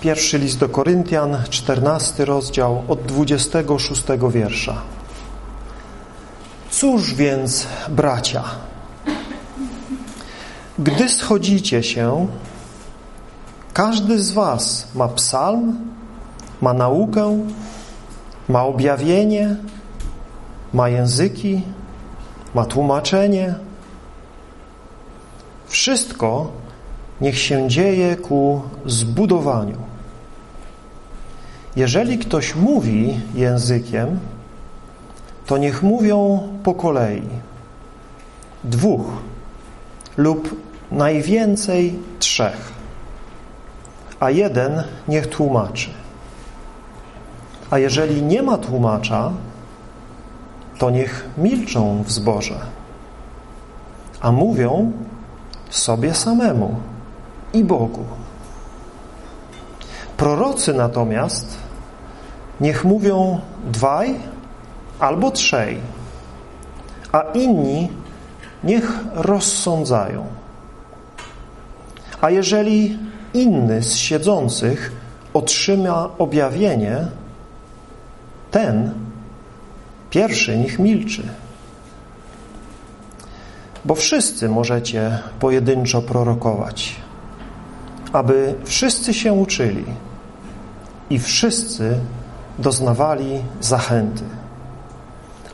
Pierwszy list do Koryntian, 14 rozdział, od 26 wiersza. Cóż więc, bracia, gdy schodzicie się, każdy z was ma psalm, ma naukę, ma objawienie, ma języki, ma tłumaczenie. Wszystko niech się dzieje ku zbudowaniu. Jeżeli ktoś mówi językiem, to niech mówią po kolei. Dwóch lub najwięcej trzech, a jeden niech tłumaczy. A jeżeli nie ma tłumacza, to niech milczą w zborze, a mówią sobie samemu i Bogu. Prorocy natomiast niech mówią dwaj albo trzej, a inni niech rozsądzają. A jeżeli inny z siedzących otrzyma objawienie, ten pierwszy niech milczy. Bo wszyscy możecie pojedynczo prorokować, aby wszyscy się uczyli i wszyscy doznawali zachęty.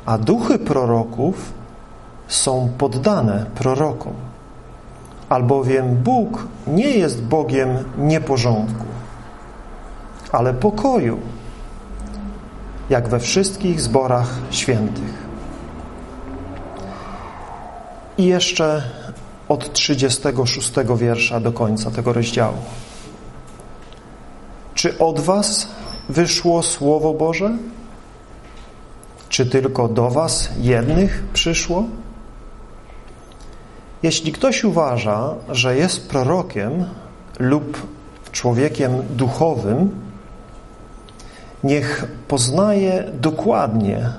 A duchy proroków są poddane prorokom, albowiem Bóg nie jest Bogiem nieporządku, ale pokoju, jak we wszystkich zborach świętych. I jeszcze od 36 wiersza do końca tego rozdziału. Czy od was wyszło Słowo Boże? Czy tylko do was jednych przyszło? Jeśli ktoś uważa, że jest prorokiem lub człowiekiem duchowym, niech poznaje dokładnie,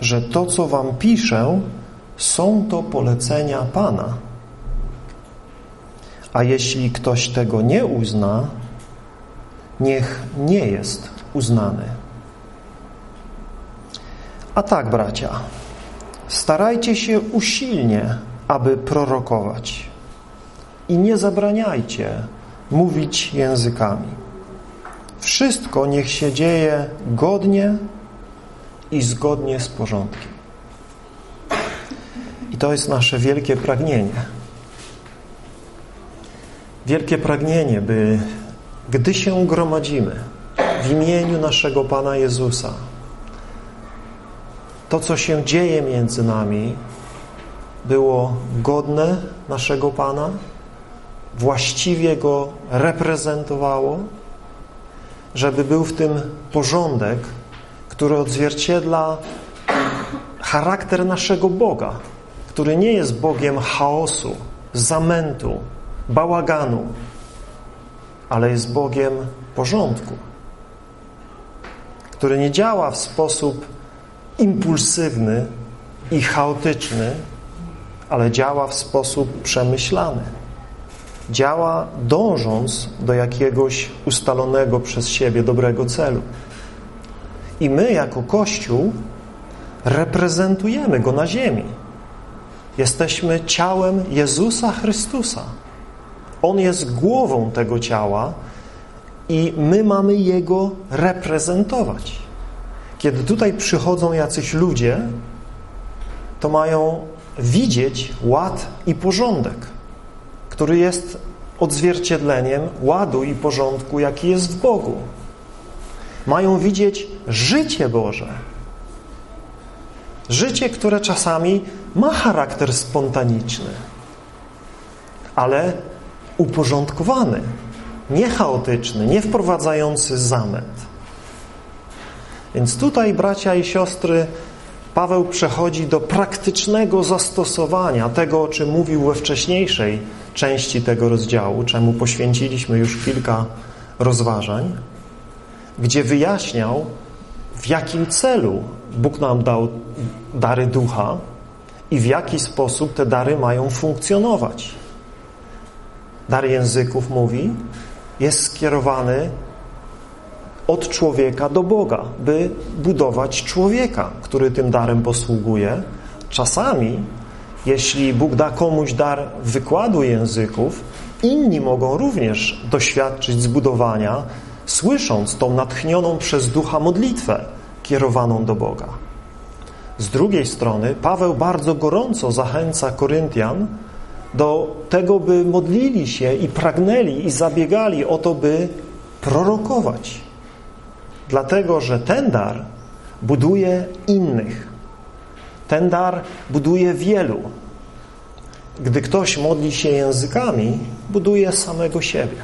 że to, co wam piszę, są to polecenia Pana. A jeśli ktoś tego nie uzna, niech nie jest uznany. A tak, bracia, starajcie się usilnie, aby prorokować i nie zabraniajcie mówić językami. Wszystko niech się dzieje godnie i zgodnie z porządkiem. I to jest nasze wielkie pragnienie. Wielkie pragnienie, by gdy się gromadzimy w imieniu naszego Pana Jezusa, to, co się dzieje między nami, było godne naszego Pana, właściwie Go reprezentowało, żeby był w tym porządek, który odzwierciedla charakter naszego Boga, który nie jest Bogiem chaosu, zamętu, bałaganu, ale jest Bogiem porządku, który nie działa w sposób impulsywny i chaotyczny, ale działa w sposób przemyślany. Działa dążąc do jakiegoś ustalonego przez siebie dobrego celu. I my jako Kościół reprezentujemy Go na ziemi. Jesteśmy ciałem Jezusa Chrystusa. On jest głową tego ciała i my mamy Jego reprezentować. Kiedy tutaj przychodzą jacyś ludzie, to mają widzieć ład i porządek, który jest odzwierciedleniem ładu i porządku, jaki jest w Bogu. Mają widzieć życie Boże. Życie, które czasami ma charakter spontaniczny, ale uporządkowany, nie chaotyczny, nie wprowadzający zamęt. Więc tutaj, bracia i siostry, Paweł przechodzi do praktycznego zastosowania tego, o czym mówił we wcześniejszej części tego rozdziału, czemu poświęciliśmy już kilka rozważań, gdzie wyjaśniał, w jakim celu Bóg nam dał dary ducha i w jaki sposób te dary mają funkcjonować. Dar języków, mówi, jest skierowany od człowieka do Boga, by budować człowieka, który tym darem posługuje. Czasami, jeśli Bóg da komuś dar wykładu języków, inni mogą również doświadczyć zbudowania, słysząc tą natchnioną przez ducha modlitwę kierowaną do Boga. Z drugiej strony Paweł bardzo gorąco zachęca Koryntian do tego, by modlili się i pragnęli i zabiegali o to, by prorokować. Dlatego, że ten dar buduje innych. Ten dar buduje wielu. Gdy ktoś modli się językami, buduje samego siebie.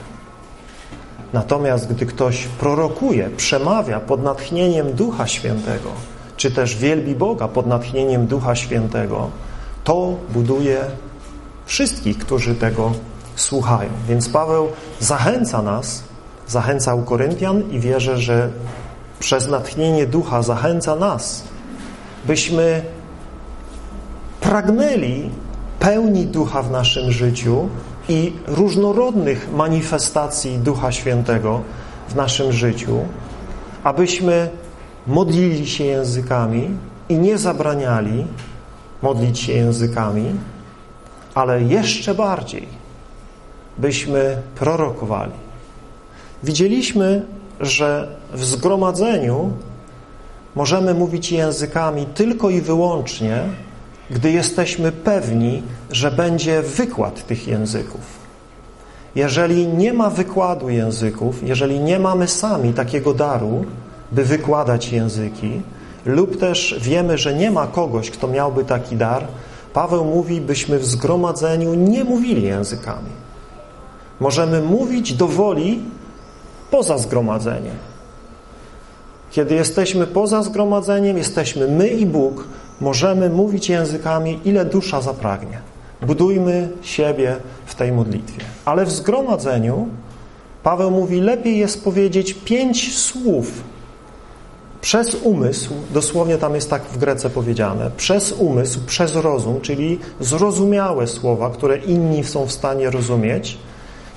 Natomiast gdy ktoś prorokuje, przemawia pod natchnieniem Ducha Świętego, czy też wielbi Boga pod natchnieniem Ducha Świętego, to buduje wszystkich, którzy tego słuchają. Więc Paweł zachęca nas, zachęcał Koryntian i wierzę, że przez natchnienie Ducha zachęca nas, byśmy pragnęli pełni Ducha w naszym życiu i różnorodnych manifestacji Ducha Świętego w naszym życiu, abyśmy modlili się językami i nie zabraniali modlić się językami, ale jeszcze bardziej byśmy prorokowali. Widzieliśmy, że w zgromadzeniu możemy mówić językami tylko i wyłącznie, gdy jesteśmy pewni, że będzie wykład tych języków. Jeżeli nie ma wykładu języków, jeżeli nie mamy sami takiego daru, by wykładać języki, lub też wiemy, że nie ma kogoś, kto miałby taki dar, Paweł mówi, byśmy w zgromadzeniu nie mówili językami. Możemy mówić do woli poza zgromadzeniem. Kiedy jesteśmy poza zgromadzeniem, jesteśmy my i Bóg, możemy mówić językami, ile dusza zapragnie. Budujmy siebie w tej modlitwie. Ale w zgromadzeniu Paweł mówi, lepiej jest powiedzieć pięć słów przez umysł, dosłownie tam jest tak w Grece powiedziane, przez umysł, przez rozum, czyli zrozumiałe słowa, które inni są w stanie rozumieć,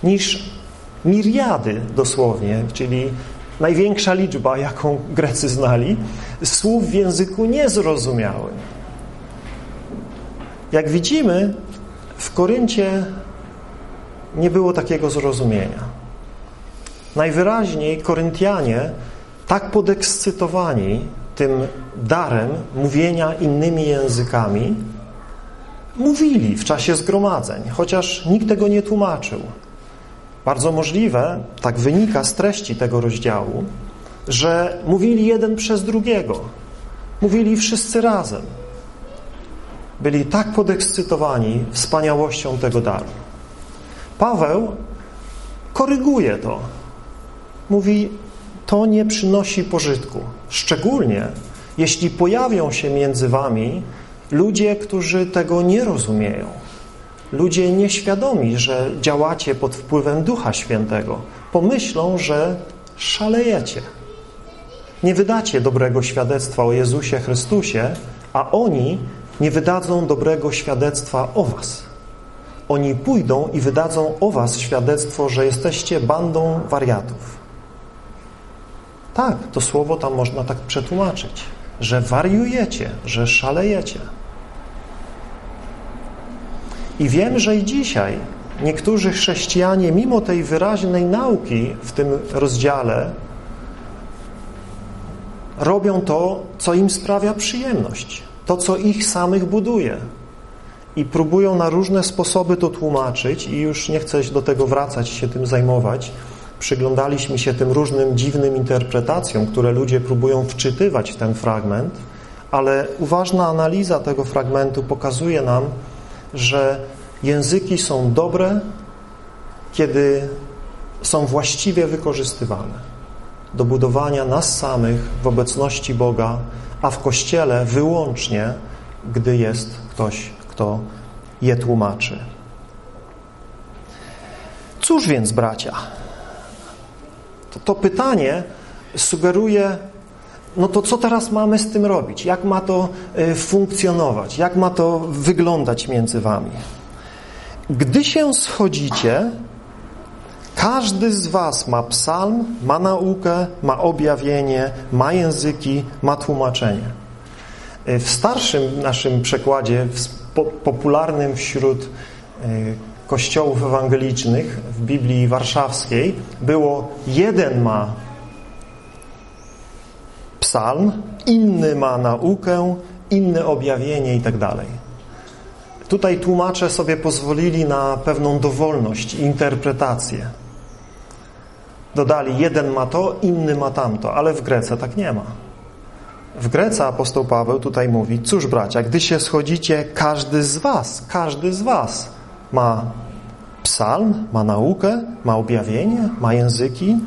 niż miriady dosłownie, czyli największa liczba, jaką Grecy znali, słów w języku niezrozumiałym. Jak widzimy, w Koryncie nie było takiego zrozumienia. Najwyraźniej Koryntianie tak podekscytowani tym darem mówienia innymi językami, mówili w czasie zgromadzeń, chociaż nikt tego nie tłumaczył. Bardzo możliwe, tak wynika z treści tego rozdziału, że mówili jeden przez drugiego. Mówili wszyscy razem. Byli tak podekscytowani wspaniałością tego daru. Paweł koryguje to. Mówi, to nie przynosi pożytku. Szczególnie, jeśli pojawią się między wami ludzie, którzy tego nie rozumieją. Ludzie nieświadomi, że działacie pod wpływem Ducha Świętego. Pomyślą, że szalejecie. Nie wydacie dobrego świadectwa o Jezusie Chrystusie, a oni nie wydadzą dobrego świadectwa o was. Oni pójdą i wydadzą o was świadectwo, że jesteście bandą wariatów. Tak, to słowo tam można tak przetłumaczyć, że wariujecie, że szalejecie. I wiem, że i dzisiaj niektórzy chrześcijanie, mimo tej wyraźnej nauki w tym rozdziale, robią to, co im sprawia przyjemność, to, co ich samych buduje. I próbują na różne sposoby to tłumaczyć i już nie chcę do tego wracać, się tym zajmować, przyglądaliśmy się tym różnym dziwnym interpretacjom, które ludzie próbują wczytywać w ten fragment, ale uważna analiza tego fragmentu pokazuje nam, że języki są dobre, kiedy są właściwie wykorzystywane do budowania nas samych w obecności Boga, a w Kościele wyłącznie, gdy jest ktoś, kto je tłumaczy. Cóż więc, bracia, to, to pytanie sugeruje, no to co teraz mamy z tym robić? Jak ma to y, funkcjonować? Jak ma to wyglądać między wami? Gdy się schodzicie, Każdy z was ma psalm, ma naukę, ma objawienie, ma języki, ma tłumaczenie. W starszym naszym przekładzie, popularnym wśród e, kościołów ewangelicznych w Biblii Warszawskiej było jeden ma psalm, inny ma naukę, inne objawienie i tak. Tutaj tłumacze sobie pozwolili na pewną dowolność interpretację. Dodali, jeden ma to, inny ma tamto, ale w Grece tak nie ma. W Grece apostoł Paweł tutaj mówi, cóż bracia, gdy się schodzicie, każdy z was, każdy z was ma psalm, ma naukę, ma objawienie, ma języki,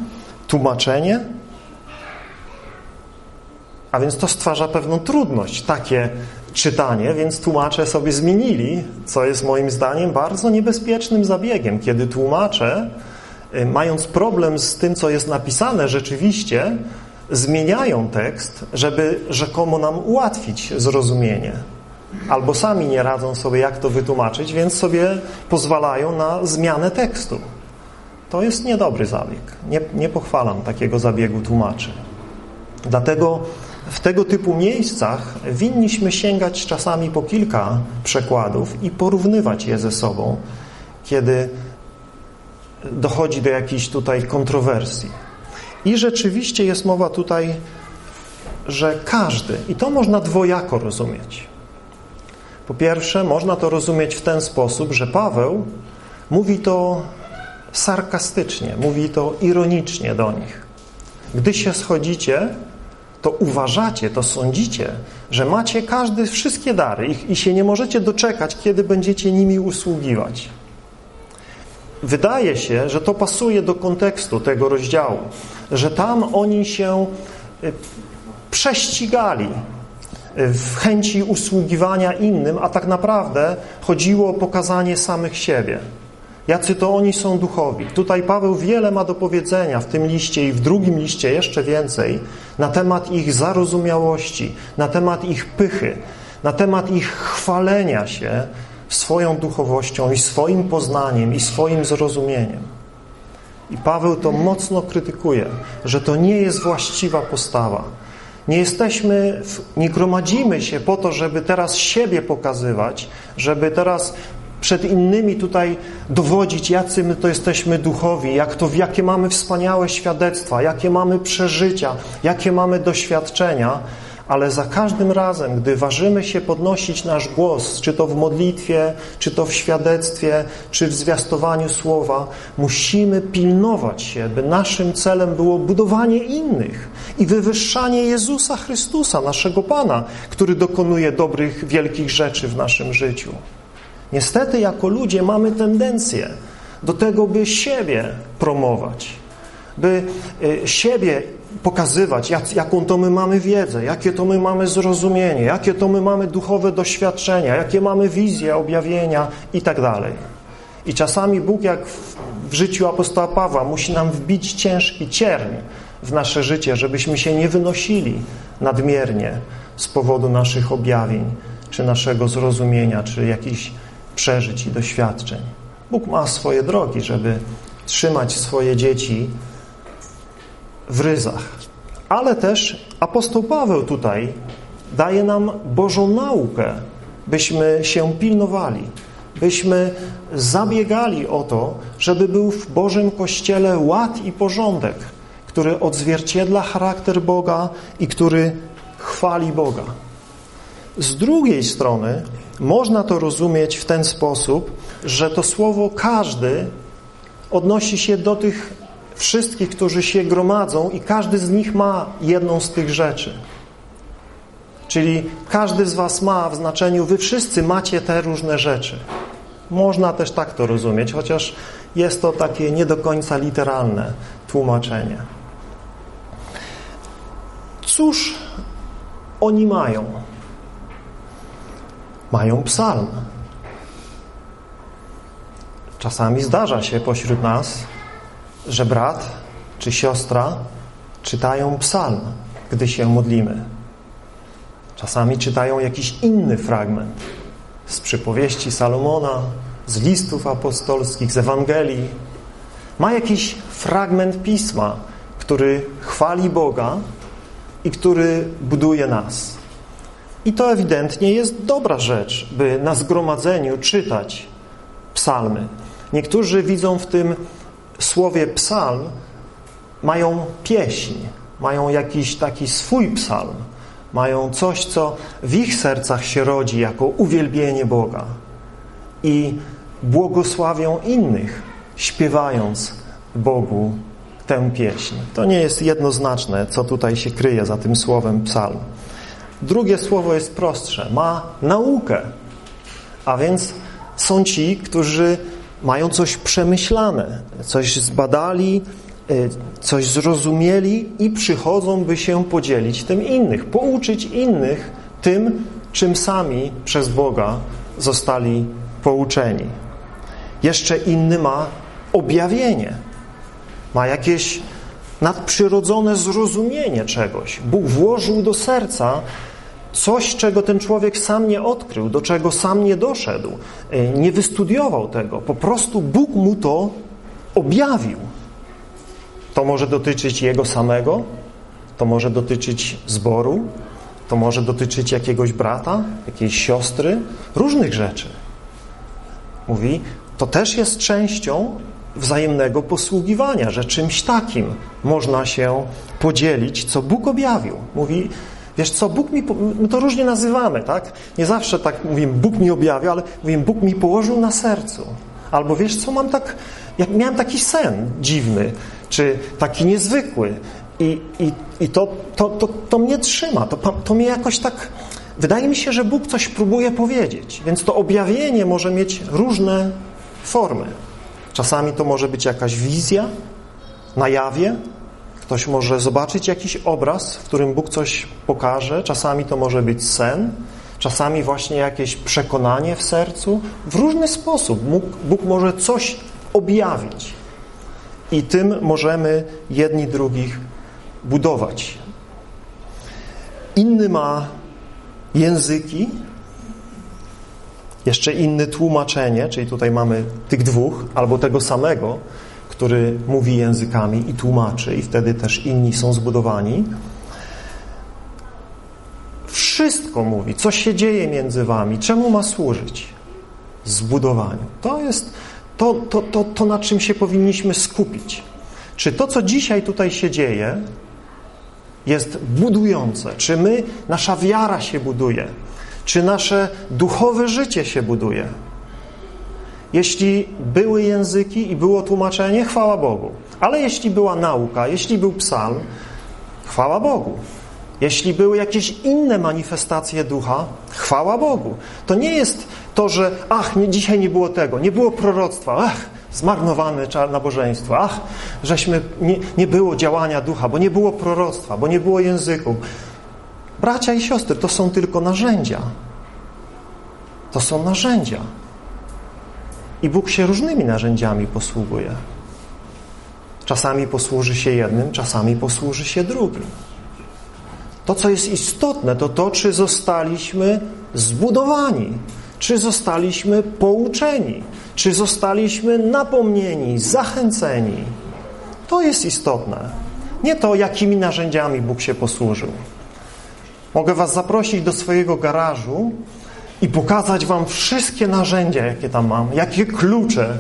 tłumaczenie, a więc to stwarza pewną trudność, takie czytanie, więc tłumacze sobie zmienili, co jest moim zdaniem bardzo niebezpiecznym zabiegiem, kiedy tłumacze, y, mając problem z tym, co jest napisane rzeczywiście, zmieniają tekst, żeby rzekomo nam ułatwić zrozumienie. Albo sami nie radzą sobie, jak to wytłumaczyć, więc sobie pozwalają na zmianę tekstu. To jest niedobry zabieg. Nie, nie pochwalam takiego zabiegu tłumaczy. Dlatego w tego typu miejscach winniśmy sięgać czasami po kilka przekładów i porównywać je ze sobą, kiedy dochodzi do jakiejś tutaj kontrowersji. I rzeczywiście jest mowa tutaj, że każdy, i to można dwojako rozumieć. Po pierwsze, można to rozumieć w ten sposób, że Paweł mówi to sarkastycznie, mówi to ironicznie do nich. Gdy się schodzicie, to uważacie, to sądzicie, że macie każdy wszystkie dary i, i się nie możecie doczekać, kiedy będziecie nimi usługiwać. Wydaje się, że to pasuje do kontekstu tego rozdziału, że tam oni się y, prześcigali w chęci usługiwania innym, a tak naprawdę chodziło o pokazanie samych siebie jacy to oni są duchowi. Tutaj Paweł wiele ma do powiedzenia w tym liście i w drugim liście jeszcze więcej na temat ich zarozumiałości, na temat ich pychy, na temat ich chwalenia się swoją duchowością i swoim poznaniem i swoim zrozumieniem. I Paweł to mocno krytykuje, że to nie jest właściwa postawa. Nie jesteśmy, nie gromadzimy się po to, żeby teraz siebie pokazywać, żeby teraz przed innymi tutaj dowodzić, jacy my to jesteśmy duchowi, jak to, jakie mamy wspaniałe świadectwa, jakie mamy przeżycia, jakie mamy doświadczenia, ale za każdym razem, gdy ważymy się podnosić nasz głos, czy to w modlitwie, czy to w świadectwie, czy w zwiastowaniu słowa, musimy pilnować się, by naszym celem było budowanie innych i wywyższanie Jezusa Chrystusa, naszego Pana, który dokonuje dobrych, wielkich rzeczy w naszym życiu. Niestety jako ludzie mamy tendencję do tego, by siebie promować, by y, siebie pokazywać, jaką to my mamy wiedzę, jakie to my mamy zrozumienie, jakie to my mamy duchowe doświadczenia, jakie mamy wizje, objawienia i tak. I czasami Bóg, jak w życiu apostoła Pawła, musi nam wbić ciężki cierń w nasze życie, żebyśmy się nie wynosili nadmiernie z powodu naszych objawień, czy naszego zrozumienia, czy jakichś przeżyć i doświadczeń. Bóg ma swoje drogi, żeby trzymać swoje dzieci w ryzach. Ale też apostoł Paweł tutaj daje nam Bożą naukę, byśmy się pilnowali, byśmy zabiegali o to, żeby był w Bożym Kościele ład i porządek, który odzwierciedla charakter Boga i który chwali Boga. Z drugiej strony można to rozumieć w ten sposób, że to słowo każdy odnosi się do tych wszystkich, którzy się gromadzą i każdy z nich ma jedną z tych rzeczy. Czyli każdy z was ma w znaczeniu wy wszyscy macie te różne rzeczy. Można też tak to rozumieć, chociaż jest to takie nie do końca literalne tłumaczenie. Cóż oni mają? mają psalm. Czasami zdarza się pośród nas, że brat czy siostra czytają psalm, gdy się modlimy. Czasami czytają jakiś inny fragment z przypowieści Salomona, z listów apostolskich, z Ewangelii, ma jakiś fragment pisma, który chwali Boga i który buduje nas. I to ewidentnie jest dobra rzecz, by na zgromadzeniu czytać psalmy. Niektórzy widzą w tym słowie psalm, mają pieśń, mają jakiś taki swój psalm, mają coś, co w ich sercach się rodzi jako uwielbienie Boga i błogosławią innych, śpiewając Bogu tę pieśń. To nie jest jednoznaczne, co tutaj się kryje za tym słowem psalm. Drugie słowo jest prostsze. Ma naukę. A więc są ci, którzy mają coś przemyślane, coś zbadali, y, coś zrozumieli i przychodzą, by się podzielić tym innych, pouczyć innych tym, czym sami przez Boga zostali pouczeni. Jeszcze inny ma objawienie, ma jakieś nadprzyrodzone zrozumienie czegoś. Bóg włożył do serca coś, czego ten człowiek sam nie odkrył, do czego sam nie doszedł, e, nie wystudiował tego. Po prostu Bóg mu to objawił. To może dotyczyć jego samego, to może dotyczyć zboru, to może dotyczyć jakiegoś brata, jakiejś siostry, różnych rzeczy. Mówi, to też jest częścią wzajemnego posługiwania, że czymś takim można się podzielić, co Bóg objawił. Mówi, wiesz co, Bóg mi, my to różnie nazywamy, tak? Nie zawsze tak mówimy, Bóg mi objawił, ale mówimy, Bóg mi położył na sercu. Albo wiesz co, mam tak, jak miałem taki sen dziwny, czy taki niezwykły i, i, i to, to, to, to mnie trzyma, to, to mnie jakoś tak... Wydaje mi się, że Bóg coś próbuje powiedzieć, więc to objawienie może mieć różne formy. Czasami to może być jakaś wizja na jawie, ktoś może zobaczyć jakiś obraz, w którym Bóg coś pokaże, czasami to może być sen, czasami właśnie jakieś przekonanie w sercu. W różny sposób Bóg, Bóg może coś objawić i tym możemy jedni drugich budować. Inny ma języki, jeszcze inne tłumaczenie, czyli tutaj mamy tych dwóch, albo tego samego, który mówi językami i tłumaczy, i wtedy też inni są zbudowani. Wszystko mówi, co się dzieje między wami, czemu ma służyć? Zbudowaniu. To jest to, to, to, to, na czym się powinniśmy skupić. Czy to, co dzisiaj tutaj się dzieje, jest budujące? Czy my, nasza wiara się buduje? Czy nasze duchowe życie się buduje? Jeśli były języki i było tłumaczenie, chwała Bogu. Ale jeśli była nauka, jeśli był psalm, chwała Bogu. Jeśli były jakieś inne manifestacje ducha, chwała Bogu. To nie jest to, że ach, nie, dzisiaj nie było tego, nie było proroctwa, ach, zmarnowane nabożeństwo, ach, żeśmy, nie, nie było działania ducha, bo nie było proroctwa, bo nie było języków. Bracia i siostry, to są tylko narzędzia. To są narzędzia. I Bóg się różnymi narzędziami posługuje. Czasami posłuży się jednym, czasami posłuży się drugim. To, co jest istotne, to to, czy zostaliśmy zbudowani, czy zostaliśmy pouczeni, czy zostaliśmy napomnieni, zachęceni. To jest istotne. Nie to, jakimi narzędziami Bóg się posłużył. Mogę Was zaprosić do swojego garażu i pokazać Wam wszystkie narzędzia, jakie tam mam, jakie klucze,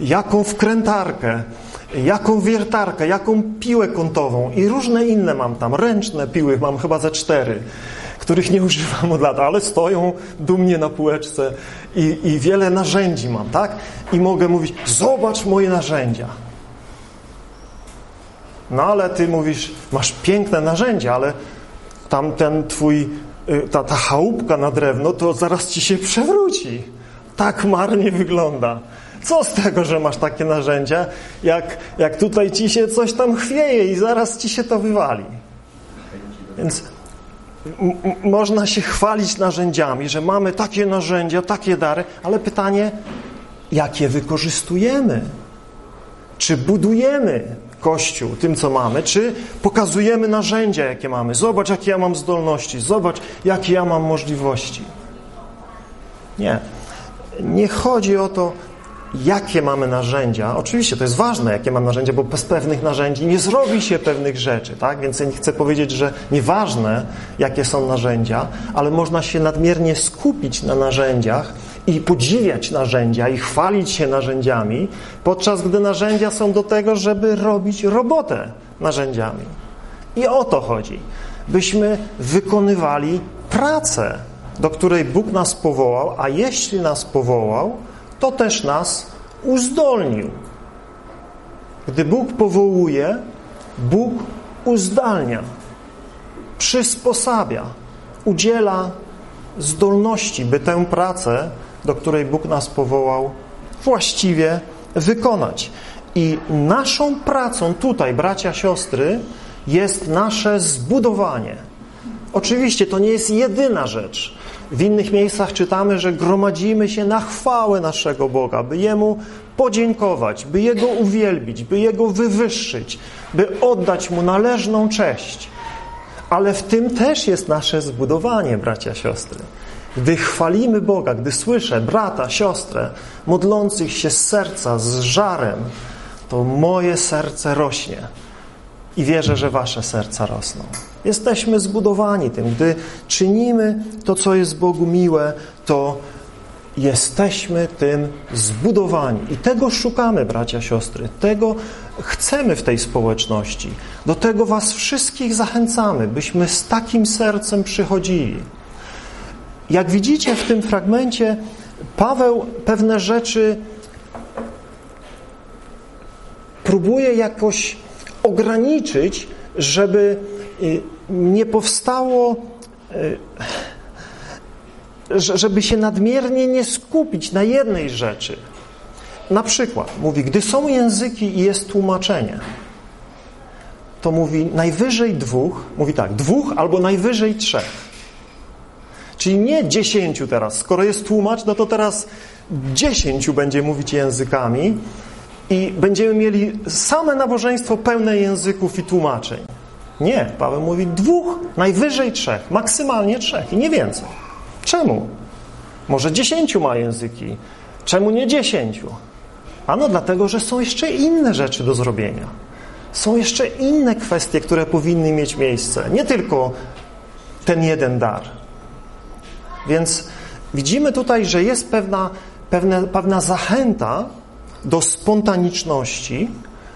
jaką wkrętarkę, jaką wiertarkę, jaką piłę kątową i różne inne mam tam. Ręczne piły mam chyba ze cztery, których nie używam od lat, ale stoją dumnie na półeczce i, i wiele narzędzi mam, tak? I mogę mówić, zobacz moje narzędzia. No ale ty mówisz, masz piękne narzędzia, ale tamten twój, y, ta, ta chałupka na drewno, to zaraz ci się przewróci. Tak marnie wygląda. Co z tego, że masz takie narzędzia, jak, jak tutaj ci się coś tam chwieje i zaraz ci się to wywali. Więc można się chwalić narzędziami, że mamy takie narzędzia, takie dary, ale pytanie, jak je wykorzystujemy? Czy budujemy Kościół tym, co mamy, czy pokazujemy narzędzia, jakie mamy. Zobacz, jakie ja mam zdolności, zobacz, jakie ja mam możliwości. Nie. Nie chodzi o to, jakie mamy narzędzia. Oczywiście to jest ważne, jakie mam narzędzia, bo bez pewnych narzędzi nie zrobi się pewnych rzeczy, tak? Więc ja nie chcę powiedzieć, że nieważne, jakie są narzędzia, ale można się nadmiernie skupić na narzędziach i podziwiać narzędzia i chwalić się narzędziami, podczas gdy narzędzia są do tego, żeby robić robotę narzędziami. I o to chodzi. Byśmy wykonywali pracę, do której Bóg nas powołał, a jeśli nas powołał, to też nas uzdolnił. Gdy Bóg powołuje, Bóg uzdalnia, przysposabia, udziela zdolności, by tę pracę, do której Bóg nas powołał, właściwie wykonać. I naszą pracą tutaj, bracia, siostry, jest nasze zbudowanie. Oczywiście to nie jest jedyna rzecz. W innych miejscach czytamy, że gromadzimy się na chwałę naszego Boga, by Jemu podziękować, by Jego uwielbić, by Jego wywyższyć, by oddać Mu należną cześć. Ale w tym też jest nasze zbudowanie, bracia, siostry. Gdy chwalimy Boga, gdy słyszę brata, siostrę modlących się z serca, z żarem, to moje serce rośnie i wierzę, że wasze serca rosną. Jesteśmy zbudowani tym. Gdy czynimy to, co jest Bogu miłe, to jesteśmy tym zbudowani. I tego szukamy, bracia, siostry. Tego chcemy w tej społeczności. Do tego was wszystkich zachęcamy, byśmy z takim sercem przychodzili. Jak widzicie w tym fragmencie, Paweł pewne rzeczy próbuje jakoś ograniczyć, żeby y, nie powstało, y, żeby się nadmiernie nie skupić na jednej rzeczy. Na przykład, mówi, gdy są języki i jest tłumaczenie, to mówi najwyżej dwóch, mówi tak, dwóch albo najwyżej trzech. Czyli nie dziesięciu teraz. Skoro jest tłumacz, no to teraz dziesięciu będzie mówić językami, i będziemy mieli same nabożeństwo pełne języków i tłumaczeń. Nie, Paweł mówi dwóch, najwyżej trzech, maksymalnie trzech i nie więcej. Czemu? Może dziesięciu ma języki. Czemu nie dziesięciu? Ano dlatego, że są jeszcze inne rzeczy do zrobienia. Są jeszcze inne kwestie, które powinny mieć miejsce. Nie tylko ten jeden dar. Więc widzimy tutaj, że jest pewna, pewna, pewna zachęta do spontaniczności,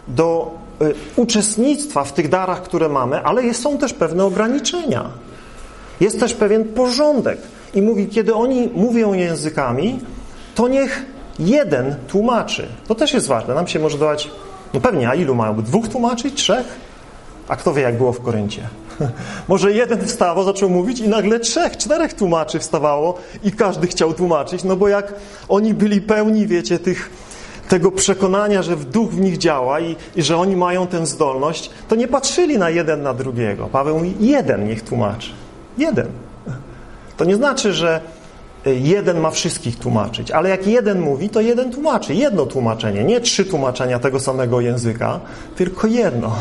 do y, uczestnictwa w tych darach, które mamy, ale są też pewne ograniczenia. Jest też pewien porządek. I mówi, kiedy oni mówią językami, to niech jeden tłumaczy. To też jest ważne. Nam się może dawać, no pewnie, a ilu mają? Dwóch tłumaczyć? Trzech? A kto wie, jak było w Koryncie? Może jeden wstawał, zaczął mówić i nagle trzech, czterech tłumaczy wstawało i każdy chciał tłumaczyć, no bo jak oni byli pełni, wiecie, tych tego przekonania, że w duch w nich działa i, i, że oni mają tę zdolność, to nie patrzyli na jeden na drugiego. Paweł mówi, jeden niech tłumaczy. Jeden. To nie znaczy, że jeden ma wszystkich tłumaczyć, ale jak jeden mówi, to jeden tłumaczy. Jedno tłumaczenie, nie trzy tłumaczenia tego samego języka, tylko jedno.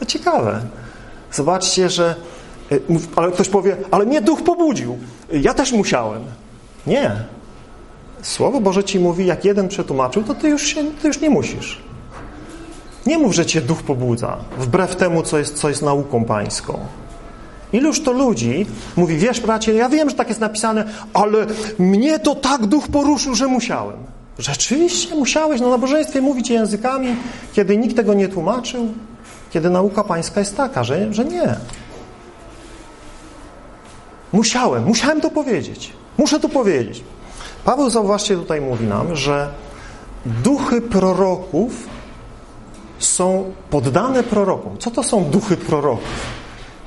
To ciekawe. Zobaczcie, że y, ale ktoś powie, ale mnie duch pobudził. Ja też musiałem. Nie. Słowo Boże ci mówi, jak jeden przetłumaczył, to ty już, się, ty już nie musisz. Nie mów, że cię duch pobudza, wbrew temu, co jest, co jest nauką pańską. Iluż to ludzi mówi, wiesz bracie, ja wiem, że tak jest napisane, ale mnie to tak duch poruszył, że musiałem. Rzeczywiście musiałeś na nabożeństwie mówić językami, kiedy nikt tego nie tłumaczył, kiedy nauka pańska jest taka, że, że nie. Musiałem, musiałem to powiedzieć. Muszę to powiedzieć. Paweł, zauważcie, tutaj mówi nam, że duchy proroków są poddane prorokom. Co to są duchy proroków?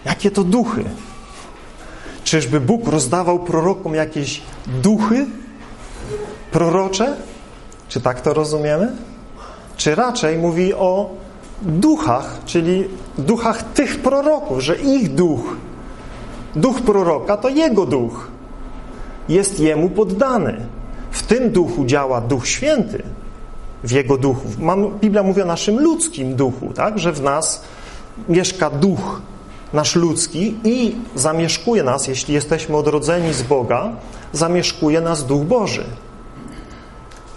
Jakie to duchy? Czyżby Bóg rozdawał prorokom jakieś duchy prorocze? Czy tak to rozumiemy? Czy raczej mówi o duchach, czyli duchach tych proroków, że ich duch, duch proroka to jego duch jest Jemu poddany. W tym duchu działa Duch Święty, w Jego duchu. Biblia mówi o naszym ludzkim duchu, tak? że w nas mieszka duch nasz ludzki i zamieszkuje nas, jeśli jesteśmy odrodzeni z Boga, zamieszkuje nas Duch Boży.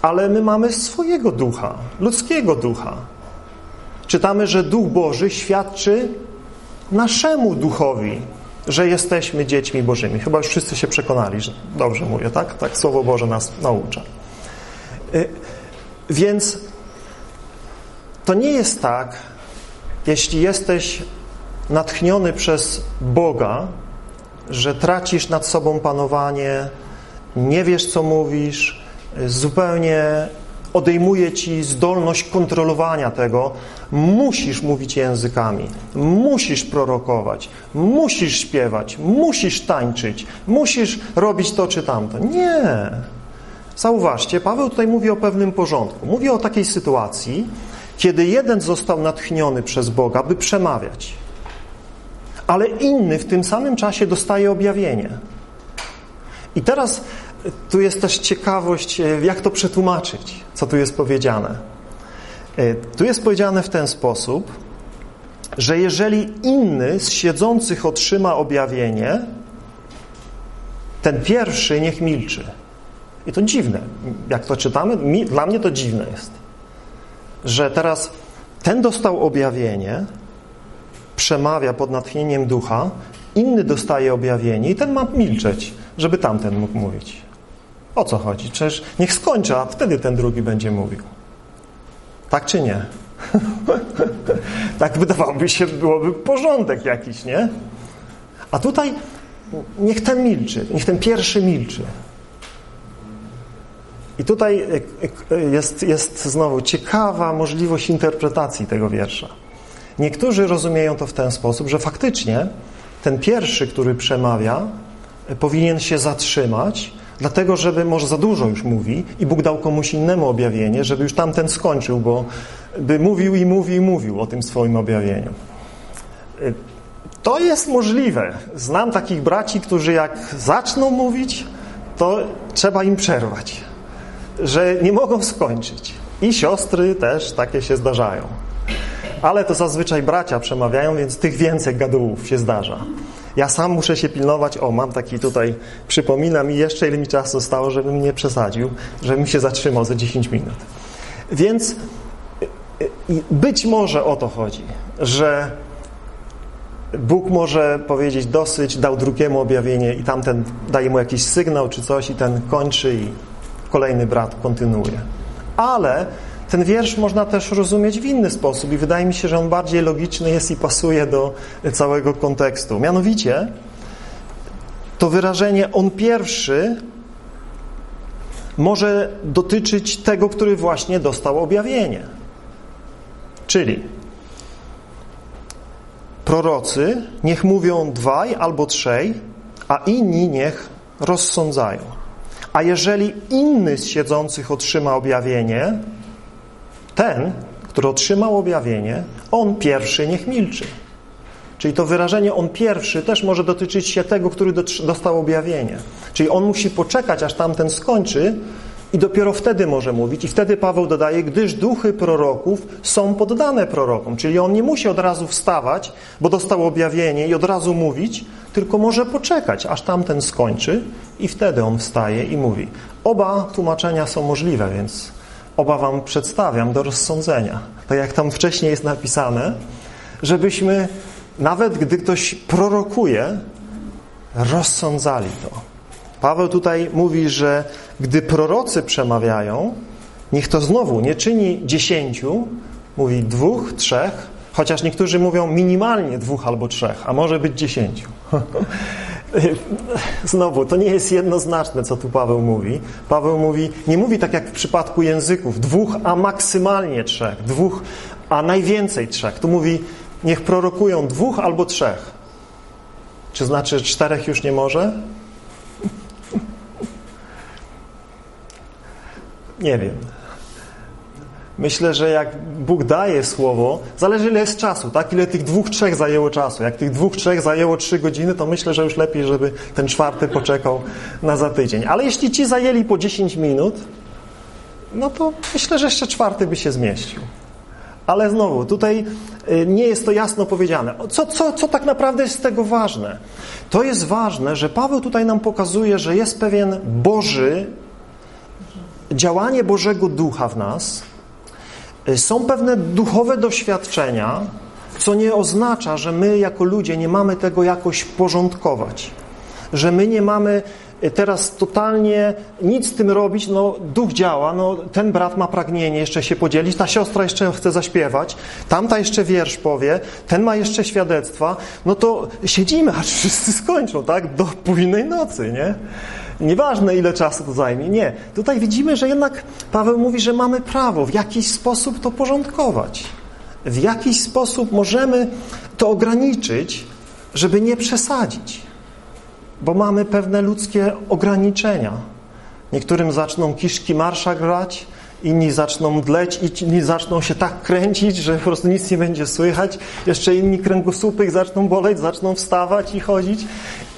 ale my mamy swojego ducha, ludzkiego ducha. Czytamy, że Duch Boży świadczy naszemu duchowi, że jesteśmy dziećmi Bożymi. Chyba już wszyscy się przekonali, że dobrze mówię, tak? Tak Słowo Boże nas naucza. Y, więc to nie jest tak, jeśli jesteś natchniony przez Boga, że tracisz nad sobą panowanie, nie wiesz, co mówisz, zupełnie odejmuje ci zdolność kontrolowania tego. Musisz mówić językami, musisz prorokować, musisz śpiewać, musisz tańczyć, musisz robić to czy tamto. Nie. Zauważcie, Paweł tutaj mówi o pewnym porządku. Mówi o takiej sytuacji, kiedy jeden został natchniony przez Boga, by przemawiać, ale inny w tym samym czasie dostaje objawienie. I teraz tu jest też ciekawość, e, jak to przetłumaczyć, co tu jest powiedziane. E, tu jest powiedziane w ten sposób, że jeżeli inny z siedzących otrzyma objawienie, ten pierwszy niech milczy. I to dziwne. Jak to czytamy, dla mnie to dziwne jest. Że teraz ten dostał objawienie, przemawia pod natchnieniem ducha, inny dostaje objawienie i ten ma milczeć, żeby tamten mógł mówić. O co chodzi? Przecież niech skończy, a wtedy ten drugi będzie mówił. Tak czy nie? tak wydawałoby się, byłoby porządek jakiś, nie? A tutaj niech ten milczy, niech ten pierwszy milczy. I tutaj e, e, jest, jest znowu ciekawa możliwość interpretacji tego wiersza. Niektórzy rozumieją to w ten sposób, że faktycznie ten pierwszy, który przemawia, powinien się zatrzymać, dlatego żeby może za dużo już mówi i Bóg dał komuś innemu objawienie, żeby już tamten skończył, bo by mówił i mówił i mówił o tym swoim objawieniu. To jest możliwe. Znam takich braci, którzy jak zaczną mówić, to trzeba im przerwać że nie mogą skończyć. I siostry też takie się zdarzają. Ale to zazwyczaj bracia przemawiają, więc tych więcej gadułów się zdarza. Ja sam muszę się pilnować. O, mam taki tutaj, przypominam i jeszcze ile mi czasu zostało, żebym nie przesadził, żebym się zatrzymał za 10 minut. Więc być może o to chodzi, że Bóg może powiedzieć dosyć, dał drugiemu objawienie i tamten daje mu jakiś sygnał czy coś i ten kończy i kolejny brat kontynuuje. Ale ten wiersz można też rozumieć w inny sposób i wydaje mi się, że on bardziej logiczny jest i pasuje do całego kontekstu. Mianowicie to wyrażenie on pierwszy może dotyczyć tego, który właśnie dostał objawienie. Czyli prorocy niech mówią dwaj albo trzej, a inni niech rozsądzają. A jeżeli inny z siedzących otrzyma objawienie, ten, który otrzymał objawienie, on pierwszy niech milczy. Czyli to wyrażenie on pierwszy też może dotyczyć się tego, który dostał objawienie. Czyli on musi poczekać, aż tamten skończy i dopiero wtedy może mówić. I wtedy Paweł dodaje, gdyż duchy proroków są poddane prorokom. Czyli on nie musi od razu wstawać, bo dostał objawienie i od razu mówić, tylko może poczekać, aż tamten skończy i wtedy on wstaje i mówi. Oba tłumaczenia są możliwe, więc oba wam przedstawiam do rozsądzenia. Tak jak tam wcześniej jest napisane, żebyśmy nawet gdy ktoś prorokuje, rozsądzali to. Paweł tutaj mówi, że gdy prorocy przemawiają, niech to znowu nie czyni dziesięciu, mówi dwóch, trzech, chociaż niektórzy mówią minimalnie dwóch albo trzech, a może być dziesięciu. Znowu, to nie jest jednoznaczne, co tu Paweł mówi. Paweł mówi, nie mówi tak jak w przypadku języków, dwóch, a maksymalnie trzech, dwóch, a najwięcej trzech. Tu mówi, niech prorokują dwóch albo trzech. Czy znaczy, że czterech już nie może? Nie wiem. Myślę, że jak Bóg daje słowo, zależy ile jest czasu, tak? Ile tych dwóch, trzech zajęło czasu. Jak tych dwóch, trzech zajęło trzy godziny, to myślę, że już lepiej, żeby ten czwarty poczekał na za tydzień. Ale jeśli ci zajęli po 10 minut, no to myślę, że jeszcze czwarty by się zmieścił. Ale znowu, tutaj y, nie jest to jasno powiedziane. Co, co, co tak naprawdę jest z tego ważne? To jest ważne, że Paweł tutaj nam pokazuje, że jest pewien Boży działanie Bożego Ducha w nas, są pewne duchowe doświadczenia, co nie oznacza, że my jako ludzie nie mamy tego jakoś porządkować, że my nie mamy teraz totalnie nic z tym robić, no duch działa, no ten brat ma pragnienie jeszcze się podzielić, ta siostra jeszcze chce zaśpiewać, tamta jeszcze wiersz powie, ten ma jeszcze świadectwa, no to siedzimy, aż wszyscy skończą, tak? Do późnej nocy, nie? Nieważne ile czasu to zajmie, nie. Tutaj widzimy, że jednak Paweł mówi, że mamy prawo w jakiś sposób to porządkować. W jakiś sposób możemy to ograniczyć, żeby nie przesadzić bo mamy pewne ludzkie ograniczenia. Niektórym zaczną kiszki marsza grać, inni zaczną mdleć, inni zaczną się tak kręcić, że po prostu nic nie będzie słychać. Jeszcze inni kręgosłupy zaczną boleć, zaczną wstawać i chodzić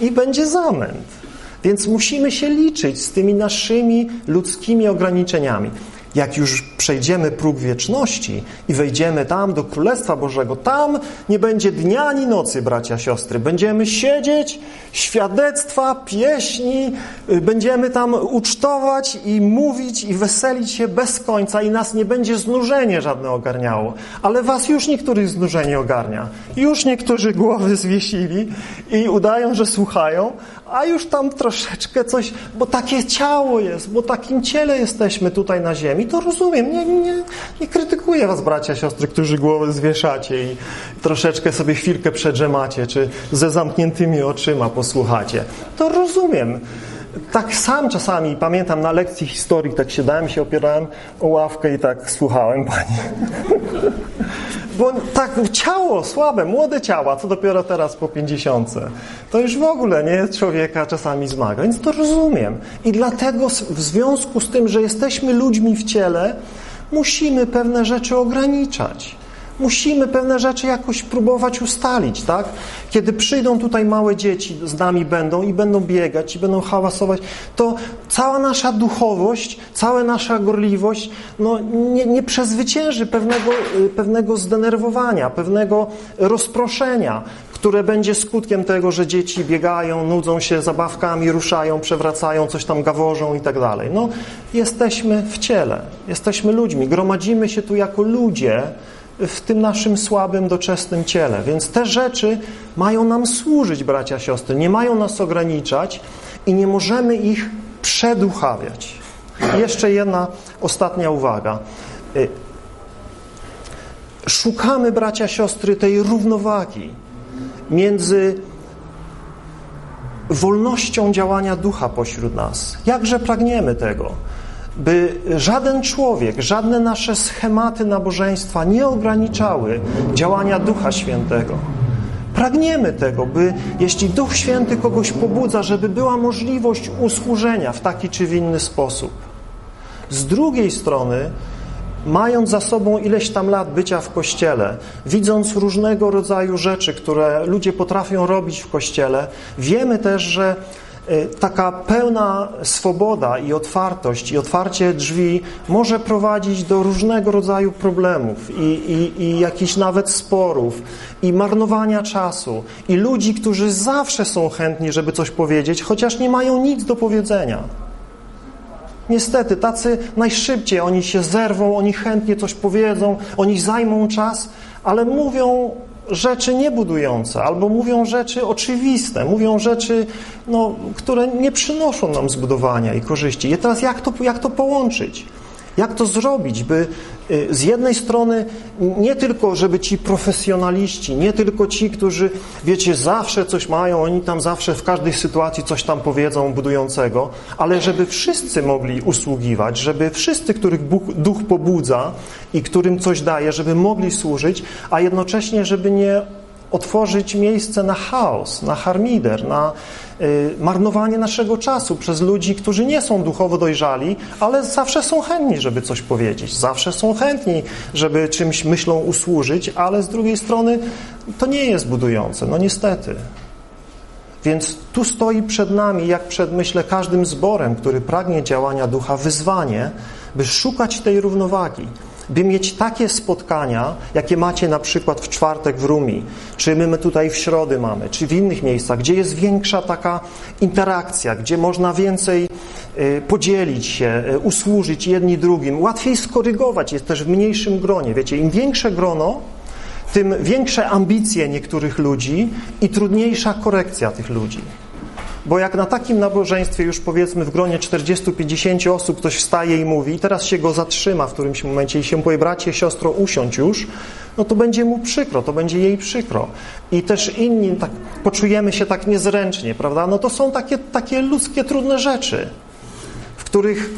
i będzie zamęt. Więc musimy się liczyć z tymi naszymi ludzkimi ograniczeniami jak już przejdziemy próg wieczności i wejdziemy tam do Królestwa Bożego, tam nie będzie dnia ani nocy, bracia, siostry. Będziemy siedzieć, świadectwa, pieśni, y, będziemy tam ucztować i mówić i weselić się bez końca i nas nie będzie znużenie żadne ogarniało. Ale was już niektórych znużenie ogarnia. Już niektórzy głowy zwiesili i udają, że słuchają, a już tam troszeczkę coś, bo takie ciało jest, bo takim ciele jesteśmy tutaj na ziemi, to rozumiem. Nie, nie, nie krytykuję was, bracia, siostry, którzy głowy zwieszacie i troszeczkę sobie chwilkę przedrzemacie, czy ze zamkniętymi oczyma posłuchacie. To rozumiem. Tak sam czasami, pamiętam na lekcji historii, tak siadałem się, opierałem o ławkę i tak słuchałem Pani. Bo tak ciało słabe, młode ciała, co dopiero teraz po pięćdziesiątce, to już w ogóle nie człowieka czasami zmaga. Więc to rozumiem. I dlatego w związku z tym, że jesteśmy ludźmi w ciele, musimy pewne rzeczy ograniczać. Musimy pewne rzeczy jakoś próbować ustalić, tak? Kiedy przyjdą tutaj małe dzieci, z nami będą i będą biegać, i będą hałasować, to cała nasza duchowość, cała nasza gorliwość no, nie, nie przezwycięży pewnego, y, pewnego zdenerwowania, pewnego rozproszenia, które będzie skutkiem tego, że dzieci biegają, nudzą się zabawkami, ruszają, przewracają, coś tam gaworzą i tak dalej. No, jesteśmy w ciele, jesteśmy ludźmi, gromadzimy się tu jako ludzie, w tym naszym słabym, doczesnym ciele. Więc te rzeczy mają nam służyć, bracia, siostry, nie mają nas ograniczać i nie możemy ich przeduchawiać. Jeszcze jedna ostatnia uwaga. Y, szukamy, bracia, siostry, tej równowagi między wolnością działania ducha pośród nas. Jakże pragniemy tego? By żaden człowiek, żadne nasze schematy nabożeństwa nie ograniczały działania Ducha Świętego. Pragniemy tego, by jeśli Duch Święty kogoś pobudza, żeby była możliwość usłużenia w taki czy w inny sposób. Z drugiej strony, mając za sobą ileś tam lat bycia w Kościele, widząc różnego rodzaju rzeczy, które ludzie potrafią robić w Kościele, wiemy też, że taka pełna swoboda i otwartość i otwarcie drzwi może prowadzić do różnego rodzaju problemów i, i, i jakichś nawet sporów i marnowania czasu i ludzi, którzy zawsze są chętni, żeby coś powiedzieć, chociaż nie mają nic do powiedzenia. Niestety, tacy najszybciej oni się zerwą, oni chętnie coś powiedzą, oni zajmą czas, ale mówią rzeczy niebudujące, albo mówią rzeczy oczywiste, mówią rzeczy, no, które nie przynoszą nam zbudowania i korzyści. I teraz jak to, jak to połączyć? Jak to zrobić, by y, z jednej strony nie tylko, żeby ci profesjonaliści, nie tylko ci, którzy, wiecie, zawsze coś mają, oni tam zawsze w każdej sytuacji coś tam powiedzą budującego, ale żeby wszyscy mogli usługiwać, żeby wszyscy, których Duch pobudza i którym coś daje, żeby mogli służyć, a jednocześnie, żeby nie otworzyć miejsce na chaos, na harmider, na y, marnowanie naszego czasu przez ludzi, którzy nie są duchowo dojrzali, ale zawsze są chętni, żeby coś powiedzieć, zawsze są chętni, żeby czymś myślą usłużyć, ale z drugiej strony to nie jest budujące, no niestety. Więc tu stoi przed nami, jak przed, myślę, każdym zborem, który pragnie działania ducha, wyzwanie, by szukać tej równowagi by mieć takie spotkania, jakie macie na przykład w czwartek w Rumi, czy my tutaj w środy mamy, czy w innych miejscach, gdzie jest większa taka interakcja, gdzie można więcej y, podzielić się, y, usłużyć jedni drugim, łatwiej skorygować, jest też w mniejszym gronie. Wiecie, im większe grono, tym większe ambicje niektórych ludzi i trudniejsza korekcja tych ludzi. Bo jak na takim nabożeństwie już powiedzmy w gronie 40-50 osób ktoś wstaje i mówi i teraz się go zatrzyma w którymś momencie i się powie, bracie, siostro, usiądź już, no to będzie mu przykro, to będzie jej przykro. I też inni tak, poczujemy się tak niezręcznie, prawda? No to są takie, takie ludzkie, trudne rzeczy, w których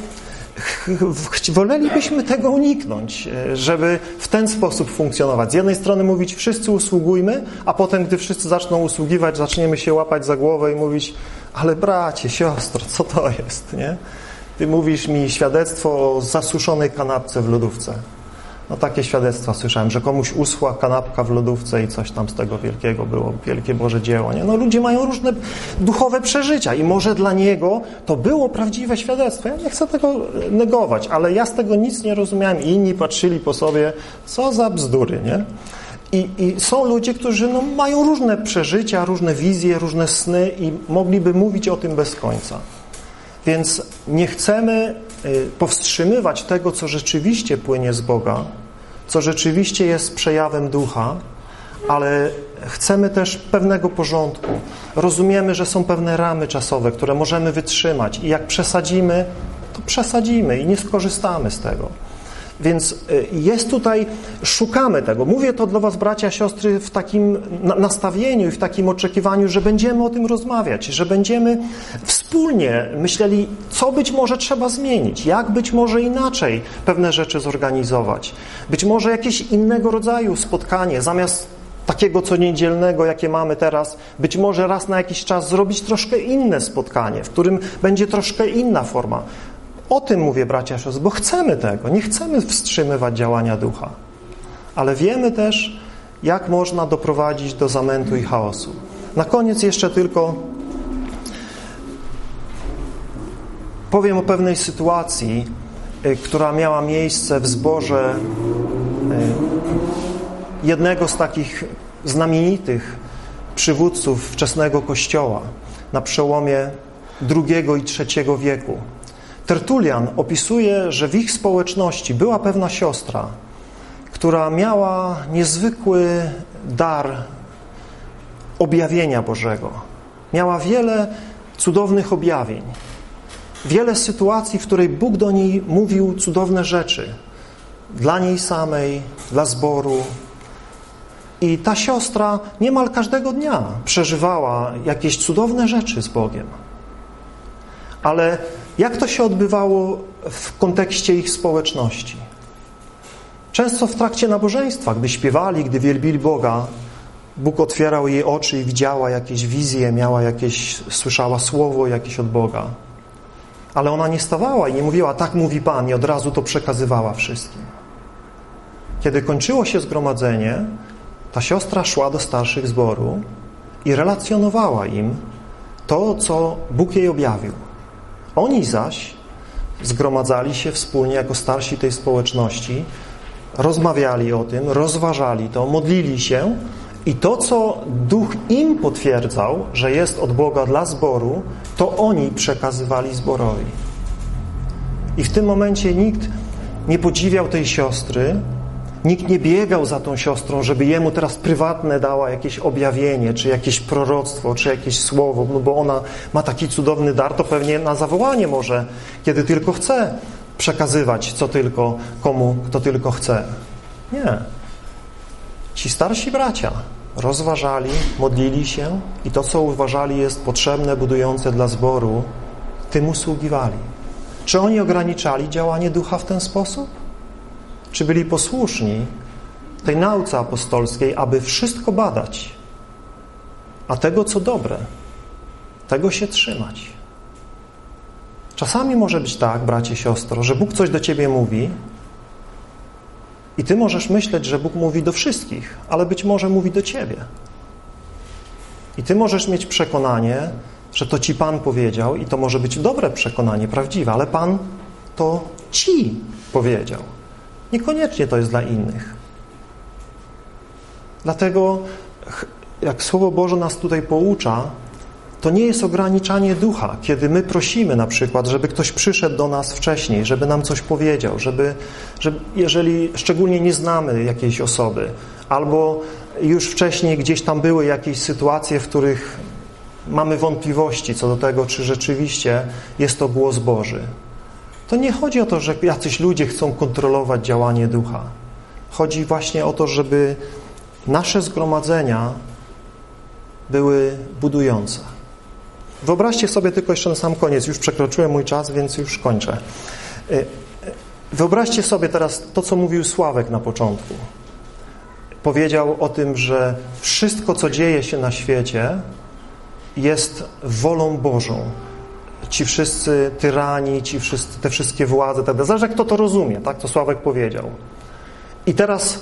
wolelibyśmy tego uniknąć, e, żeby w ten sposób funkcjonować. Z jednej strony mówić wszyscy usługujmy, a potem gdy wszyscy zaczną usługiwać, zaczniemy się łapać za głowę i mówić ale bracie, siostro, co to jest, nie? Ty mówisz mi świadectwo o zasuszonej kanapce w lodówce. No takie świadectwa słyszałem, że komuś uschła kanapka w lodówce i coś tam z tego wielkiego było, wielkie Boże dzieło. Nie? No ludzie mają różne duchowe przeżycia i może dla niego to było prawdziwe świadectwo. Ja nie chcę tego negować, ale ja z tego nic nie rozumiałem i inni patrzyli po sobie, co za bzdury, nie? I, I, są ludzie, którzy no, mają różne przeżycia, różne wizje, różne sny i mogliby mówić o tym bez końca. Więc nie chcemy powstrzymywać tego, co rzeczywiście płynie z Boga, co rzeczywiście jest przejawem ducha, ale chcemy też pewnego porządku. Rozumiemy, że są pewne ramy czasowe, które możemy wytrzymać i jak przesadzimy, to przesadzimy i nie skorzystamy z tego. Więc y, jest tutaj, szukamy tego. Mówię to dla Was, bracia, siostry, w takim nastawieniu i w takim oczekiwaniu, że będziemy o tym rozmawiać, że będziemy wspólnie myśleli, co być może trzeba zmienić, jak być może inaczej pewne rzeczy zorganizować. Być może jakieś innego rodzaju spotkanie, zamiast takiego co niedzielnego, jakie mamy teraz, być może raz na jakiś czas zrobić troszkę inne spotkanie, w którym będzie troszkę inna forma. O tym mówię, bracia siostry, bo chcemy tego. Nie chcemy wstrzymywać działania ducha. Ale wiemy też, jak można doprowadzić do zamętu i chaosu. Na koniec jeszcze tylko powiem o pewnej sytuacji, y, która miała miejsce w zborze y, jednego z takich znamienitych przywódców wczesnego Kościoła na przełomie II i III wieku. Tertulian opisuje, że w ich społeczności była pewna siostra, która miała niezwykły dar objawienia Bożego. Miała wiele cudownych objawień. Wiele sytuacji, w której Bóg do niej mówił cudowne rzeczy. Dla niej samej, dla zboru. I ta siostra niemal każdego dnia przeżywała jakieś cudowne rzeczy z Bogiem. Ale jak to się odbywało w kontekście ich społeczności? Często w trakcie nabożeństwa, gdy śpiewali, gdy wielbili Boga, Bóg otwierał jej oczy i widziała jakieś wizje, miała jakieś, słyszała słowo jakieś od Boga. Ale ona nie stawała i nie mówiła, tak mówi Pan i od razu to przekazywała wszystkim. Kiedy kończyło się zgromadzenie, ta siostra szła do starszych zboru i relacjonowała im to, co Bóg jej objawił. Oni zaś zgromadzali się wspólnie jako starsi tej społeczności, rozmawiali o tym, rozważali to, modlili się i to, co Duch im potwierdzał, że jest od Boga dla zboru, to oni przekazywali zborowi. I w tym momencie nikt nie podziwiał tej siostry, Nikt nie biegał za tą siostrą, żeby jemu teraz prywatne dała jakieś objawienie, czy jakieś proroctwo, czy jakieś słowo, no bo ona ma taki cudowny dar, to pewnie na zawołanie może, kiedy tylko chce przekazywać, co tylko, komu, kto tylko chce. Nie. Ci starsi bracia rozważali, modlili się i to, co uważali jest potrzebne, budujące dla zboru, tym usługiwali. Czy oni ograniczali działanie ducha w ten sposób? Czy byli posłuszni tej nauce apostolskiej, aby wszystko badać, a tego, co dobre, tego się trzymać. Czasami może być tak, bracie, siostro, że Bóg coś do ciebie mówi i ty możesz myśleć, że Bóg mówi do wszystkich, ale być może mówi do ciebie. I ty możesz mieć przekonanie, że to ci Pan powiedział i to może być dobre przekonanie, prawdziwe, ale Pan to ci powiedział. Niekoniecznie to jest dla innych. Dlatego, jak Słowo Boże nas tutaj poucza, to nie jest ograniczanie ducha, kiedy my prosimy na przykład, żeby ktoś przyszedł do nas wcześniej, żeby nam coś powiedział, żeby, żeby jeżeli szczególnie nie znamy jakiejś osoby, albo już wcześniej gdzieś tam były jakieś sytuacje, w których mamy wątpliwości co do tego, czy rzeczywiście jest to głos Boży. To nie chodzi o to, że jacyś ludzie chcą kontrolować działanie ducha. Chodzi właśnie o to, żeby nasze zgromadzenia były budujące. Wyobraźcie sobie tylko jeszcze na sam koniec, już przekroczyłem mój czas, więc już kończę. Y, y, wyobraźcie sobie teraz to, co mówił Sławek na początku. Powiedział o tym, że wszystko, co dzieje się na świecie, jest wolą Bożą. Ci wszyscy tyrani, ci wszyscy, te wszystkie władze, tak Zależy, kto to rozumie, tak? To Sławek powiedział. I teraz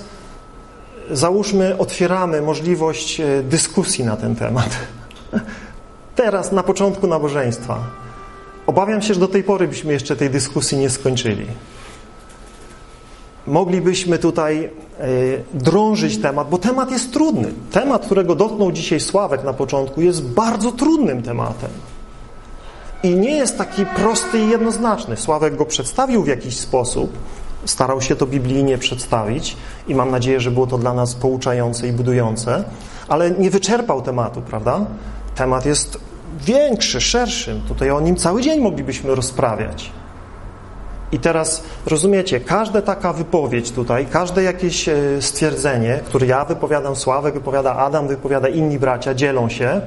załóżmy, otwieramy możliwość e, dyskusji na ten temat. Teraz, na początku nabożeństwa. Obawiam się, że do tej pory byśmy jeszcze tej dyskusji nie skończyli. Moglibyśmy tutaj e, drążyć temat, bo temat jest trudny. Temat, którego dotknął dzisiaj Sławek na początku, jest bardzo trudnym tematem. I nie jest taki prosty i jednoznaczny. Sławek go przedstawił w jakiś sposób, starał się to biblijnie przedstawić i mam nadzieję, że było to dla nas pouczające i budujące, ale nie wyczerpał tematu, prawda? Temat jest większy, szerszy. Tutaj o nim cały dzień moglibyśmy rozprawiać. I teraz rozumiecie, każda taka wypowiedź tutaj, każde jakieś e, stwierdzenie, które ja wypowiadam, Sławek wypowiada, Adam wypowiada, inni bracia dzielą się,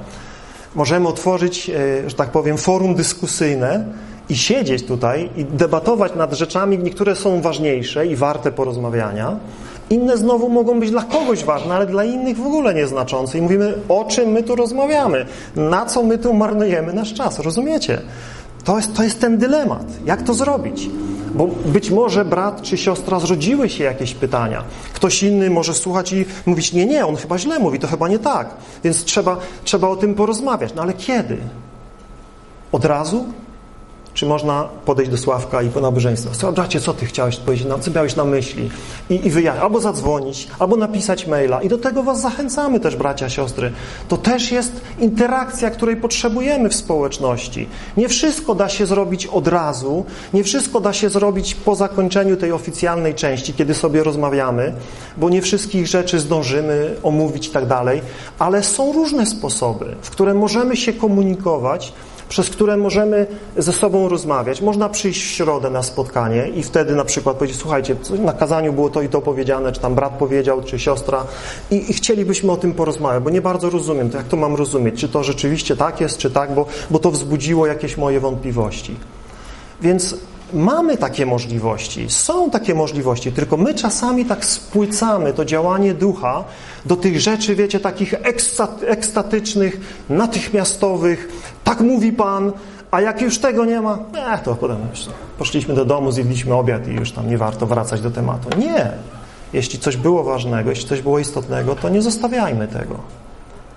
możemy otworzyć, e, że tak powiem, forum dyskusyjne i siedzieć tutaj i debatować nad rzeczami, niektóre są ważniejsze i warte porozmawiania, inne znowu mogą być dla kogoś ważne, ale dla innych w ogóle nieznaczące. I mówimy, o czym my tu rozmawiamy, na co my tu marnujemy nasz czas. Rozumiecie? To jest, to jest ten dylemat. Jak to zrobić? Bo być może brat czy siostra zrodziły się jakieś pytania. Ktoś inny może słuchać i mówić, nie, nie, on chyba źle mówi, to chyba nie tak. Więc trzeba, trzeba o tym porozmawiać. No ale kiedy? Od razu? Czy można podejść do Sławka i po nabożeństwie? Słuchaj, co ty chciałeś powiedzieć, co miałeś na myśli? I, i wyjaśnić, albo zadzwonić, albo napisać maila. I do tego was zachęcamy też, bracia, siostry. To też jest interakcja, której potrzebujemy w społeczności. Nie wszystko da się zrobić od razu, nie wszystko da się zrobić po zakończeniu tej oficjalnej części, kiedy sobie rozmawiamy, bo nie wszystkich rzeczy zdążymy omówić i tak dalej, ale są różne sposoby, w które możemy się komunikować, przez które możemy ze sobą rozmawiać. Można przyjść w środę na spotkanie i wtedy na przykład powiedzieć, słuchajcie, na kazaniu było to i to powiedziane, czy tam brat powiedział, czy siostra i, i chcielibyśmy o tym porozmawiać, bo nie bardzo rozumiem to, jak to mam rozumieć, czy to rzeczywiście tak jest, czy tak, bo, bo to wzbudziło jakieś moje wątpliwości. Więc mamy takie możliwości, są takie możliwości, tylko my czasami tak spłycamy to działanie ducha do tych rzeczy, wiecie, takich ekstatycznych, natychmiastowych. Tak mówi Pan, a jak już tego nie ma, eh, to potem poszliśmy do domu, zjedliśmy obiad i już tam nie warto wracać do tematu. Nie. Jeśli coś było ważnego, jeśli coś było istotnego, to nie zostawiajmy tego.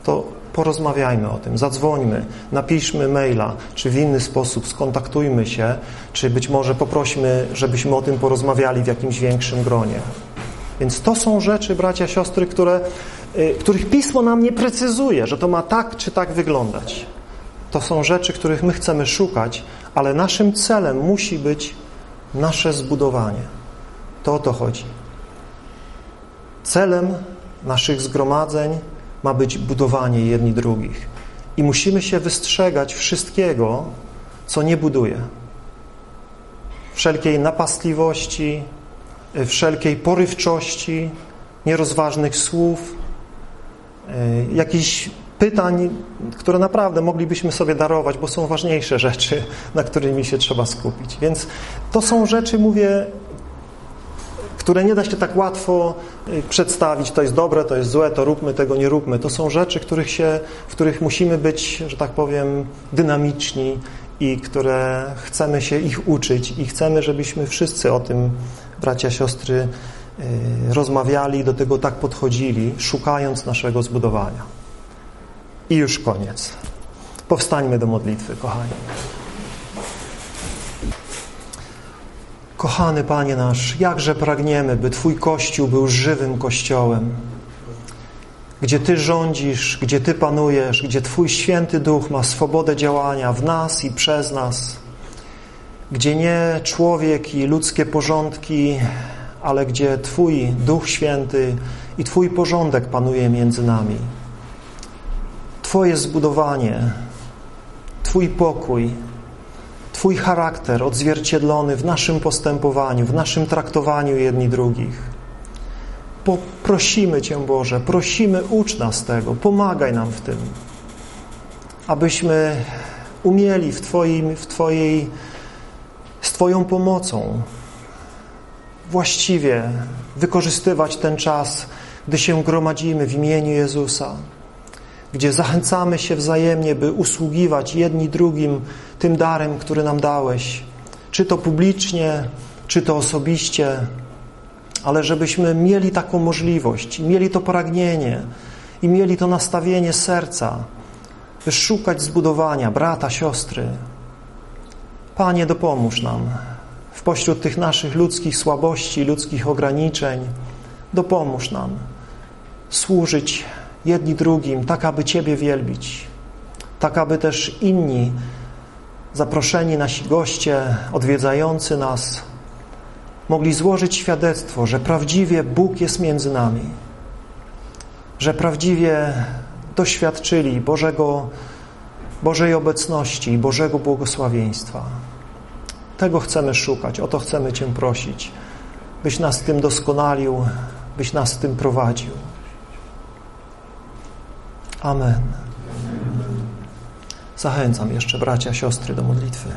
To porozmawiajmy o tym, zadzwońmy, napiszmy maila, czy w inny sposób skontaktujmy się, czy być może poprośmy, żebyśmy o tym porozmawiali w jakimś większym gronie. Więc to są rzeczy, bracia, siostry, które, y, których Pismo nam nie precyzuje, że to ma tak czy tak wyglądać. To są rzeczy, których my chcemy szukać, ale naszym celem musi być nasze zbudowanie. To o to chodzi. Celem naszych zgromadzeń ma być budowanie jedni drugich. I musimy się wystrzegać wszystkiego, co nie buduje. Wszelkiej napastliwości, wszelkiej porywczości, nierozważnych słów, e, jakichś pytań, które naprawdę moglibyśmy sobie darować, bo są ważniejsze rzeczy, na którymi się trzeba skupić. Więc to są rzeczy, mówię, które nie da się tak łatwo y, przedstawić, to jest dobre, to jest złe, to róbmy, tego nie róbmy. To są rzeczy, których się, w których musimy być, że tak powiem, dynamiczni i które chcemy się ich uczyć i chcemy, żebyśmy wszyscy o tym, bracia, siostry, y, rozmawiali, do tego tak podchodzili, szukając naszego zbudowania. I już koniec. Powstańmy do modlitwy, kochani. Kochany Panie nasz, jakże pragniemy, by Twój Kościół był żywym Kościołem, gdzie Ty rządzisz, gdzie Ty panujesz, gdzie Twój Święty Duch ma swobodę działania w nas i przez nas, gdzie nie człowiek i ludzkie porządki, ale gdzie Twój Duch Święty i Twój porządek panuje między nami. Twoje zbudowanie, Twój pokój, Twój charakter odzwierciedlony w naszym postępowaniu, w naszym traktowaniu jedni drugich. Prosimy Cię, Boże, prosimy, ucz nas tego, pomagaj nam w tym, abyśmy umieli w, Twoim, w Twojej, z Twoją pomocą właściwie wykorzystywać ten czas, gdy się gromadzimy w imieniu Jezusa, gdzie zachęcamy się wzajemnie, by usługiwać jedni drugim tym darem, który nam dałeś, czy to publicznie, czy to osobiście, ale żebyśmy mieli taką możliwość, mieli to pragnienie i mieli to nastawienie serca, by szukać zbudowania brata, siostry. Panie, dopomóż nam w pośród tych naszych ludzkich słabości, ludzkich ograniczeń. Dopomóż nam służyć jedni drugim, tak aby Ciebie wielbić, tak aby też inni zaproszeni nasi goście, odwiedzający nas, mogli złożyć świadectwo, że prawdziwie Bóg jest między nami, że prawdziwie doświadczyli Bożego, Bożej obecności i Bożego błogosławieństwa. Tego chcemy szukać, o to chcemy Cię prosić, byś nas tym doskonalił, byś nas tym prowadził. Amen. Zachęcam jeszcze bracia, siostry do modlitwy.